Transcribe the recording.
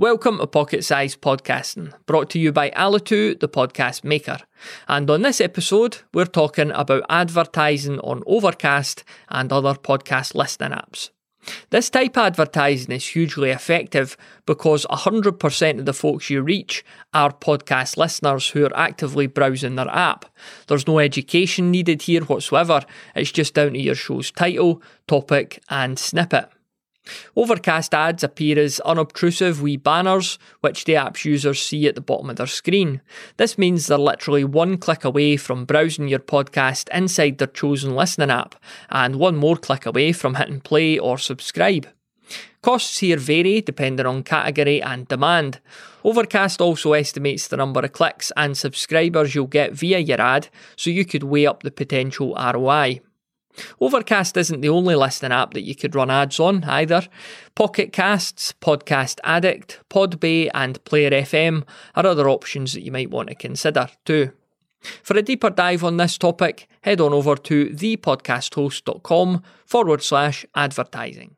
Welcome to Pocket Size Podcasting, brought to you by Alitu, the podcast maker. And on this episode, we're talking about advertising on Overcast and other podcast listening apps. This type of advertising is hugely effective because 100% of the folks you reach are podcast listeners who are actively browsing their app. There's no education needed here whatsoever, it's just down to your show's title, topic, and snippet. Overcast ads appear as unobtrusive wee banners, which the app's users see at the bottom of their screen. This means they're literally one click away from browsing your podcast inside their chosen listening app, and one more click away from hitting play or subscribe. Costs here vary depending on category and demand. Overcast also estimates the number of clicks and subscribers you'll get via your ad, so you could weigh up the potential ROI. Overcast isn't the only listening app that you could run ads on either. Pocket Casts, Podcast Addict, Podbay, and Player FM are other options that you might want to consider too. For a deeper dive on this topic, head on over to thepodcasthost.com forward slash advertising.